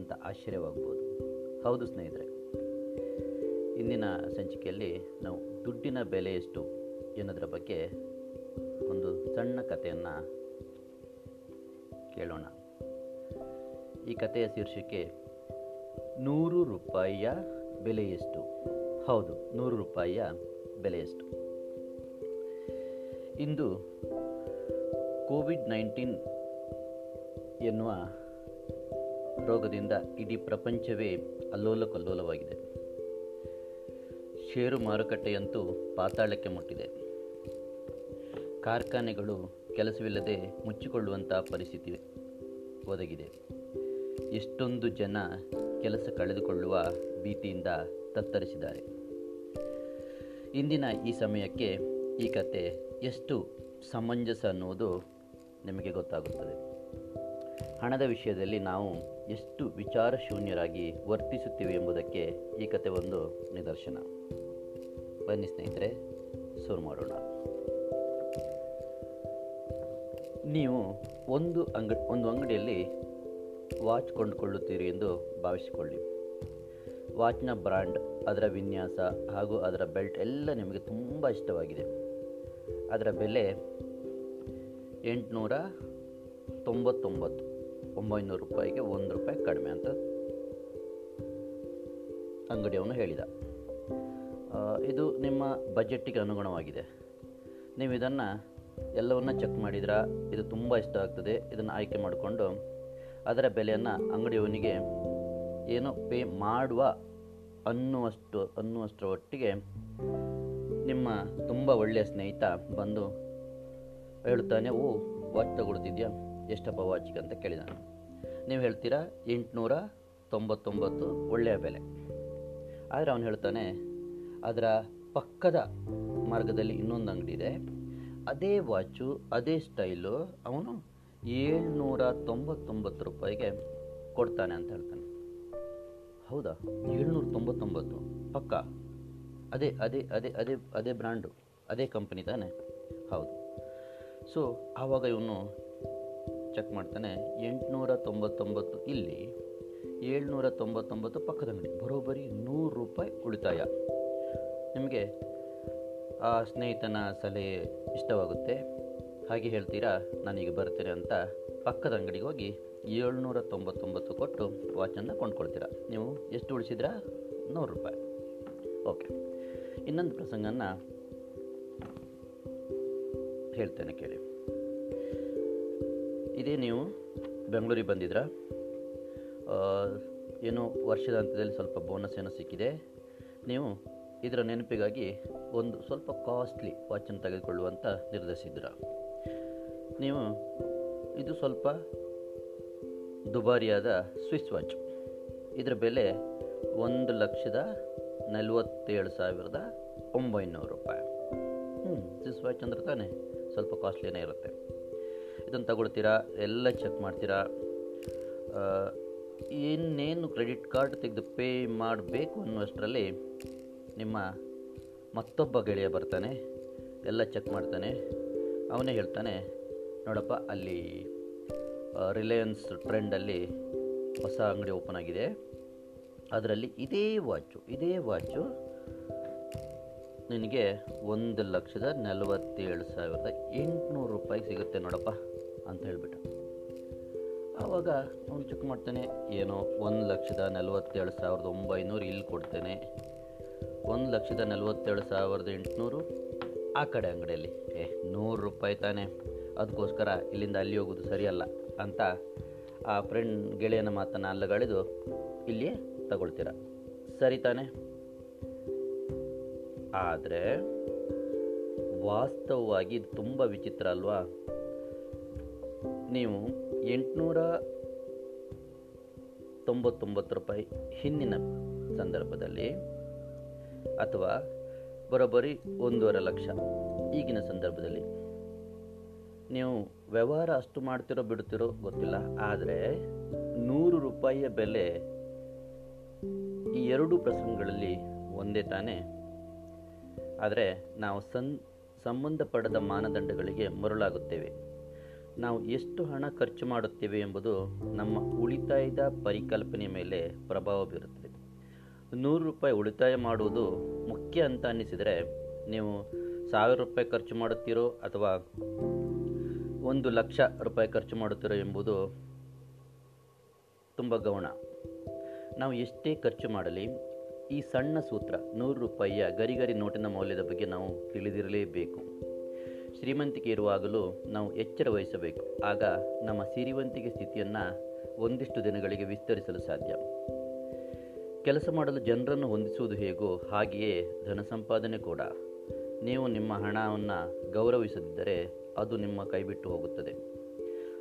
ಅಂತ ಆಶ್ಚರ್ಯವಾಗ್ಬೋದು ಹೌದು ಸ್ನೇಹಿತರೆ. ಇಂದಿನ ಸಂಚಿಕೆಯಲ್ಲಿ ನಾವು ದುಡ್ಡಿನ ಬೆಲೆ ಎಷ್ಟು ಎನ್ನುವುದರ ಬಗ್ಗೆ ಒಂದು ಸಣ್ಣ ಕಥೆಯನ್ನು ಕೇಳೋಣ. ಈ ಕಥೆಯ ಶೀರ್ಷಿಕೆ, ನೂರು ರೂಪಾಯಿಯ ಬೆಲೆ ಎಷ್ಟು? ಹೌದು, ನೂರು ರೂಪಾಯಿಯ ಬೆಲೆ ಎಷ್ಟು? ಇಂದು ಕೋವಿಡ್ ನೈನ್ಟೀನ್ ಎನ್ನುವ ರೋಗದಿಂದ ಇಡೀ ಪ್ರಪಂಚವೇ ಅಲ್ಲೋಲ ಕಲ್ಲೋಲವಾಗಿದೆ ಷೇರು ಮಾರುಕಟ್ಟೆಯಂತೂ ಪಾತಾಳಕ್ಕೆ ಮುಟ್ಟಿದೆ. ಕಾರ್ಖಾನೆಗಳು ಕೆಲಸವಿಲ್ಲದೆ ಮುಚ್ಚಿಕೊಳ್ಳುವಂಥ ಪರಿಸ್ಥಿತಿ ಒದಗಿದೆ. ಎಷ್ಟೊಂದು ಜನ ಕೆಲಸ ಕಳೆದುಕೊಳ್ಳುವ ಭೀತಿಯಿಂದ ತತ್ತರಿಸಿದ್ದಾರೆ. ಇಂದಿನ ಈ ಸಮಯಕ್ಕೆ ಈ ಕತೆ ಎಷ್ಟು ಸಮಂಜಸ ಅನ್ನುವುದು ನಿಮಗೆ ಗೊತ್ತಾಗುತ್ತದೆ. ಹಣದ ವಿಷಯದಲ್ಲಿ ನಾವು ಎಷ್ಟು ವಿಚಾರ ಶೂನ್ಯರಾಗಿ ವರ್ತಿಸುತ್ತೇವೆ ಎಂಬುದಕ್ಕೆ ಈ ಕತೆ ಒಂದು ನಿದರ್ಶನ. ಬನ್ನಿ ಸ್ನೇಹಿತರೆ, ಶುರು ಮಾಡೋಣ. ನೀವು ಒಂದು ಅಂಗ, ಒಂದು ಅಂಗಡಿಯಲ್ಲಿ ವಾಚ್ ಕೊಂಡುಕೊಳ್ಳುತ್ತೀರಿ ಎಂದು ಭಾವಿಸಿಕೊಳ್ಳಿ. ವಾಚ್ನ ಬ್ರ್ಯಾಂಡ್ ಅದರ ವಿನ್ಯಾಸ ಹಾಗೂ ಅದರ ಬೆಲ್ಟ್ ಎಲ್ಲ ನಿಮಗೆ ತುಂಬ ಇಷ್ಟವಾಗಿದೆ. ಅದರ ಬೆಲೆ ಎಂಟುನೂರ ತೊಂಬತ್ತೊಂಬತ್ತು. ಒಂಬೈನೂರು ರೂಪಾಯಿಗೆ ಒಂದು ರೂಪಾಯಿ ಕಡಿಮೆ ಅಂತ ಅಂಗಡಿಯವನು ಹೇಳಿದ. ಇದು ನಿಮ್ಮ ಬಜೆಟ್ಟಿಗೆ ಅನುಗುಣವಾಗಿದೆ. ನೀವು ಇದನ್ನು ಎಲ್ಲವನ್ನ ಚೆಕ್ ಮಾಡಿದ್ರೆ? ಇದು ತುಂಬ ಇಷ್ಟ ಆಗ್ತದೆ. ಇದನ್ನು ಆಯ್ಕೆ ಮಾಡಿಕೊಂಡು ಅದರ ಬೆಲೆಯನ್ನು ಅಂಗಡಿಯವನಿಗೆ ಏನು ಪೇ ಮಾಡುವ ಅನ್ನುವಷ್ಟು, ಅನ್ನುವಷ್ಟರ ಒಟ್ಟಿಗೆ ನಿಮ್ಮ ತುಂಬ ಒಳ್ಳೆಯ ಸ್ನೇಹಿತ ಬಂದು ಹೇಳ್ತಾನೆ ಓ ವಾಚ್ ತಗೊಳ್ತಿದ್ಯಾ? ಎಷ್ಟಪ್ಪ ವಾಚಿಗೆ ಅಂತ ಕೇಳಿದ ನೀವು ಹೇಳ್ತೀರಾ? ಎಂಟುನೂರ ತೊಂಬತ್ತೊಂಬತ್ತು ಒಳ್ಳೆಯ ಬೆಲೆ. ಆದರೆ ಅವನು ಹೇಳ್ತಾನೆ, ಅದರ ಪಕ್ಕದ ಮಾರ್ಗದಲ್ಲಿ ಇನ್ನೊಂದು ಅಂಗಡಿ ಇದೆ. ಅದೇ ವಾಚು, ಅದೇ ಸ್ಟೈಲು ಅವನು ಏಳ್ನೂರ ತೊಂಬತ್ತೊಂಬತ್ತು ರೂಪಾಯಿಗೆ ಕೊಡ್ತಾನೆ ಅಂತ ಹೇಳ್ತಾನೆ. ಹೌದಾ? ಏಳ್ನೂರ ತೊಂಬತ್ತೊಂಬತ್ತು? ಪಕ್ಕ? ಅದೇ ಅದೇ ಅದೇ ಅದೇ ಅದೇ ಬ್ರ್ಯಾಂಡು ಅದೇ ಕಂಪನಿ ತಾನೆ? ಹೌದು. ಸೊ ಆವಾಗ ಇವನು ಚೆಕ್ ಮಾಡ್ತಾನೆ ಎಂಟುನೂರ ತೊಂಬತ್ತೊಂಬತ್ತು ಇಲ್ಲಿ ಏಳ್ನೂರ ತೊಂಬತ್ತೊಂಬತ್ತು ಪಕ್ಕದ ಅಂಗಡಿ. ಬರೋಬ್ಬರಿ ನೂರು ರೂಪಾಯಿ ಉಳಿತಾಯ. ನಿಮಗೆ, ಆ ಸ್ನೇಹಿತನ ಸಲಹೆ ಇಷ್ಟವಾಗುತ್ತೆ. ಹಾಗೆ ಹೇಳ್ತೀರಾ? ನಾನೀಗ ಬರ್ತೇನೆ ಅಂತ ಪಕ್ಕದ ಅಂಗಡಿಗೆ ಹೋಗಿ ಏಳ್ನೂರ ತೊಂಬತ್ತೊಂಬತ್ತು ಕೊಟ್ಟು ವಾಚನ್ನು ಕೊಂಡ್ಕೊಳ್ತೀರಾ. ನೀವು ಎಷ್ಟು ಉಳಿಸಿದ್ರಾ? ನೂರು ರೂಪಾಯಿ. ಓಕೆ. ಇನ್ನೊಂದು ಪ್ರಸಂಗನ ಹೇಳ್ತೇನೆ ಕೇಳಿ. ಇದೇ ನೀವು ಬೆಂಗಳೂರಿಗೆ ಬಂದಿದ್ರಾ? ಏನು ವರ್ಷದ ಹಂತದಲ್ಲಿ ಸ್ವಲ್ಪ ಬೋನಸ್ ಏನೋ ಸಿಕ್ಕಿದೆ. ನೀವು ಇದರ ನೆನಪಿಗಾಗಿ ಒಂದು ಸ್ವಲ್ಪ ಕಾಸ್ಟ್ಲಿ ವಾಚನ್ನು ತೆಗೆದುಕೊಳ್ಳುವಂತ ನಿರ್ಧರಿಸಿದ್ರ ನೀವು ಇದು ಸ್ವಲ್ಪ ದುಬಾರಿಯಾದ ಸ್ವಿಸ್ ವಾಚ್ ಇದರ ಬೆಲೆ ಒಂದು ಲಕ್ಷದ ನಲವತ್ತೇಳು ಸಾವಿರದ ಒಂಬೈನೂರು ರೂಪಾಯಿ. ಹ್ಞೂ ಸ್ವಿಸ್ ವಾಚ್ ಅಂದ್ರೆ ತಾನೇ ಸ್ವಲ್ಪ ಕಾಸ್ಟ್ಲಿನೇ ಇರುತ್ತೆ. ಇದನ್ನು ತಗೊಳ್ತೀರಾ? ಎಲ್ಲ ಚೆಕ್ ಮಾಡ್ತೀರಾ? ಇನ್ನೇನು ಕ್ರೆಡಿಟ್ ಕಾರ್ಡ್ ತೆಗೆದು ಪೇ ಮಾಡಬೇಕು ಅನ್ನುವಷ್ಟರಲ್ಲಿ ನಿಮ್ಮ ಮತ್ತೊಬ್ಬ ಗೆಳೆಯ ಬರ್ತಾನೆ, ಎಲ್ಲ ಚೆಕ್ ಮಾಡ್ತಾನೆ. ಅವನೇ ಹೇಳ್ತಾನೆ, ನೋಡಪ್ಪ, ಅಲ್ಲಿ ರಿಲಯನ್ಸ್ ಟ್ರೆಂಡಲ್ಲಿ ಹೊಸ ಅಂಗಡಿ ಓಪನ್ ಆಗಿದೆ. ಅದರಲ್ಲಿ ಇದೇ ವಾಚು ಇದೇ ವಾಚು ನಿನಗೆ ಒಂದು ಲಕ್ಷದ ನಲವತ್ತೇಳು ಸಾವಿರದ ಎಂಟುನೂರು ರೂಪಾಯಿ ಸಿಗುತ್ತೆ ನೋಡಪ್ಪ. ಅಂತ ಹೇಳಿಬಿಟ್ಟು. ಆವಾಗ ಅವನು ಚೆಕ್ ಮಾಡ್ತಾನೆ, ಏನೋ ಒಂದು ಲಕ್ಷದ ನಲವತ್ತೇಳು ಸಾವಿರದ ಒಂಬೈನೂರು ಇಲ್ಲಿ ಕೊಡ್ತೇನೆ. ಒಂದು ಲಕ್ಷದ ನಲವತ್ತೇಳು ಸಾವಿರದ ಎಂಟುನೂರು ಆ ಕಡೆ ಅಂಗಡಿಯಲ್ಲಿ. ಏ, ನೂರು ರೂಪಾಯಿ ತಾನೆ. ಅದಕ್ಕೋಸ್ಕರ ಇಲ್ಲಿಂದ ಅಲ್ಲಿ ಹೋಗೋದು ಸರಿಯಲ್ಲ ಅಂತ ಆ ಫ್ರೆಂಡ್ ಗೆಳೆಯನ ಮಾತನ್ನು ಅಲ್ಲಗಳಿದು ಇಲ್ಲಿಯೇ ತಗೊಳ್ತೀರ? ಸರಿ ತಾನೆ. ಆದರೆ ವಾಸ್ತವವಾಗಿ ಇದು ತುಂಬ ವಿಚಿತ್ರ ಅಲ್ವಾ? ನೀವು ಎಂಟುನೂರ ತೊಂಬತ್ತೊಂಬತ್ತು ರೂಪಾಯಿ ಹಿಂದಿನ ಸಂದರ್ಭದಲ್ಲಿ ಅಥವಾ ಬರೋಬ್ಬರಿ ಒಂದೂವರೆ ಲಕ್ಷ ಈಗಿನ ಸಂದರ್ಭದಲ್ಲಿ. ನೀವು ವ್ಯವಹಾರ ಅಷ್ಟು ಮಾಡ್ತಿರೋ ಬಿಡ್ತಿರೋ ಗೊತ್ತಿಲ್ಲ, ಆದರೆ ನೂರು ರೂಪಾಯಿಯ ಬೆಲೆ ಈ ಎರಡು ಪ್ರಸಂಗಗಳಲ್ಲಿ ಒಂದೇ ತಾನೇ. ಆದರೆ ನಾವು ಸನ್ ಸಂಬಂಧಪಡದ ಮಾನದಂಡಗಳಿಗೆ ಮರುಳಾಗುತ್ತೇವೆ. ನಾವು ಎಷ್ಟು ಹಣ ಖರ್ಚು ಮಾಡುತ್ತೇವೆ ಎಂಬುದು ನಮ್ಮ ಉಳಿತಾಯದ ಪರಿಕಲ್ಪನೆ ಮೇಲೆ ಪ್ರಭಾವ ಬೀರುತ್ತದೆ. ನೂರು ರೂಪಾಯಿ ಉಳಿತಾಯ ಮಾಡುವುದು ಮುಖ್ಯ ಅಂತ ಅನ್ನಿಸಿದರೆ ನೀವು ಸಾವಿರ ರೂಪಾಯಿ ಖರ್ಚು ಮಾಡುತ್ತೀರೋ ಅಥವಾ ಒಂದು ಲಕ್ಷ ರೂಪಾಯಿ ಖರ್ಚು ಮಾಡುತ್ತೀರೋ ಎಂಬುದು ತುಂಬ ಗೌಣ. ನಾವು ಎಷ್ಟೇ ಖರ್ಚು ಮಾಡಲಿ ಈ ಸಣ್ಣ ಸೂತ್ರ ನೂರು ರೂಪಾಯಿಯ ಗರಿಗರಿ ನೋಟಿನ ಮೌಲ್ಯದ ಬಗ್ಗೆ ನಾವು ತಿಳಿದಿರಲೇಬೇಕು. ಶ್ರೀಮಂತಿಕೆ ಇರುವಾಗಲೂ ನಾವು ಎಚ್ಚರ ವಹಿಸಬೇಕು. ಆಗ ನಮ್ಮ ಸಿರಿವಂತಿಕೆ ಸ್ಥಿತಿಯನ್ನು ಒಂದಿಷ್ಟು ದಿನಗಳಿಗೆ ವಿಸ್ತರಿಸಲು ಸಾಧ್ಯ. ಕೆಲಸ ಮಾಡಲು ಜನರನ್ನು ಹೊಂದಿಸುವುದು ಹೇಗೋ ಹಾಗೆಯೇ ಧನ ಸಂಪಾದನೆ ಕೂಡ. ನೀವು ನಿಮ್ಮ ಹಣವನ್ನು ಗೌರವಿಸದಿದ್ದರೆ ಅದು ನಿಮ್ಮ ಕೈಬಿಟ್ಟು ಹೋಗುತ್ತದೆ.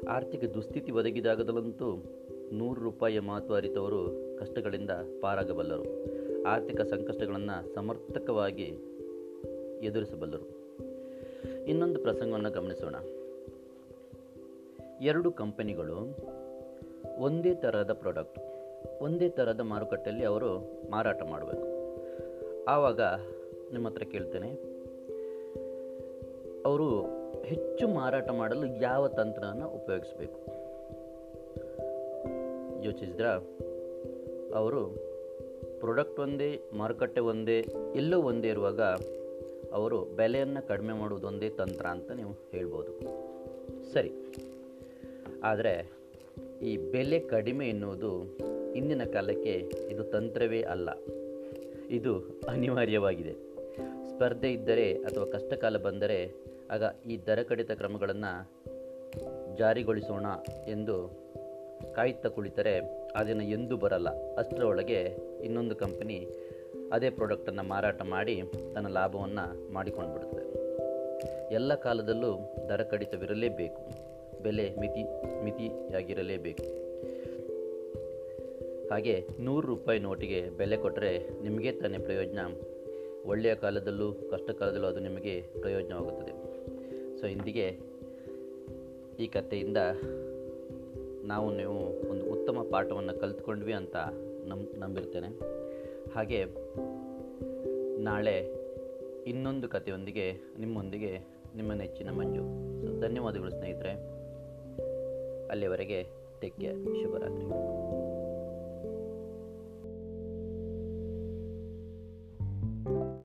ಆರ್ಥಿಕ ದುಸ್ಥಿತಿ ಒದಗಿದಾಗದಲ್ಲಂತೂ ನೂರು ರೂಪಾಯಿಯ ಮಹತ್ವ ಅರಿತವರು ಕಷ್ಟಗಳಿಂದ ಪಾರಾಗಬಲ್ಲರು. ಆರ್ಥಿಕ ಸಂಕಷ್ಟಗಳನ್ನು ಸಮರ್ಥಕವಾಗಿ ಎದುರಿಸಬಲ್ಲರು. ಇನ್ನೊಂದು ಪ್ರಸಂಗವನ್ನು ಗಮನಿಸೋಣ. ಎರಡು ಕಂಪನಿಗಳು ಒಂದೇ ಥರದ ಪ್ರಾಡಕ್ಟ್ ಒಂದೇ ಥರದ ಮಾರುಕಟ್ಟೆಯಲ್ಲಿ ಅವರು ಮಾರಾಟ ಮಾಡಬೇಕು. ಆವಾಗ ನಿಮ್ಮ ಹತ್ರ ಕೇಳ್ತೇನೆ, ಅವರು ಹೆಚ್ಚು ಮಾರಾಟ ಮಾಡಲು ಯಾವ ತಂತ್ರವನ್ನು ಉಪಯೋಗಿಸಬೇಕು? ಯೋಚಿಸಿದ್ರ? ಅವರು ಪ್ರಾಡಕ್ಟ್ ಒಂದೇ, ಮಾರುಕಟ್ಟೆ ಒಂದೇ, ಎಲ್ಲೋ ಒಂದೇ ಇರುವಾಗ ಅವರು ಬೆಲೆಯನ್ನು ಕಡಿಮೆ ಮಾಡುವುದೊಂದೇ ತಂತ್ರ ಅಂತ ನೀವು ಹೇಳ್ಬೋದು. ಸರಿ. ಆದರೆ ಈ ಬೆಲೆ ಕಡಿಮೆ ಎನ್ನುವುದು ಇಂದಿನ ಕಾಲಕ್ಕೆ ಇದು ತಂತ್ರವೇ ಅಲ್ಲ. ಇದು ಅನಿವಾರ್ಯವಾಗಿದೆ. ಸ್ಪರ್ಧೆ ಇದ್ದರೆ ಅಥವಾ ಕಷ್ಟಕಾಲ ಬಂದರೆ ಆಗ ಈ ದರ ಕಡಿತ ಕ್ರಮಗಳನ್ನು ಜಾರಿಗೊಳಿಸೋಣ ಎಂದು ಕಾಯುತ್ತಾ ಕುಳಿತರೆ ಅದನ್ನು ಎಂದೂ ಬರಲ್ಲ. ಅಷ್ಟರೊಳಗೆ ಇನ್ನೊಂದು ಕಂಪನಿ ಅದೇ ಪ್ರಾಡಕ್ಟನ್ನು ಮಾರಾಟ ಮಾಡಿ ತನ್ನ ಲಾಭವನ್ನು ಮಾಡಿಕೊಂಡು ಬಿಡುತ್ತದೆ ಎಲ್ಲ ಕಾಲದಲ್ಲೂ ದರ ಕಡಿತವಿರಲೇಬೇಕು. ಬೆಲೆ ಮಿತಿ, ಮಿತಿಯಾಗಿರಲೇಬೇಕು. ಹಾಗೆ ನೂರು ರೂಪಾಯಿ ನೋಟಿಗೆ ಬೆಲೆ ಕೊಟ್ಟರೆ ನಿಮಗೆ ತಾನೇ ಪ್ರಯೋಜನ. ಒಳ್ಳೆಯ ಕಾಲದಲ್ಲೂ ಕಷ್ಟ ಕಾಲದಲ್ಲೂ ಅದು ನಿಮಗೆ ಪ್ರಯೋಜನವಾಗುತ್ತದೆ. ಸೊ, ಇಂದಿಗೆ ಈ ಕಥೆಯಿಂದ ನಾವು, ನೀವು ಒಂದು ಉತ್ತಮ ಪಾಠವನ್ನು ಕಲಿತ್ಕೊಂಡ್ವಿ ಅಂತ ನಂಬ್ ನಂಬಿರ್ತೇನೆ. ಹಾಗೆ ನಾಳೆ ಇನ್ನೊಂದು ಕಥೆಯೊಂದಿಗೆ, ನಿಮ್ಮೊಂದಿಗೆ ನಿಮ್ಮ ನೆಚ್ಚಿನ ಮಂಜು. ಸೊ, ಧನ್ಯವಾದಗಳು ಸ್ನೇಹಿತರೆ. ಅಲ್ಲಿವರೆಗೆ ಟೇಕ್ ಕೇರ್ ಶುಭರಾತ್ರಿ.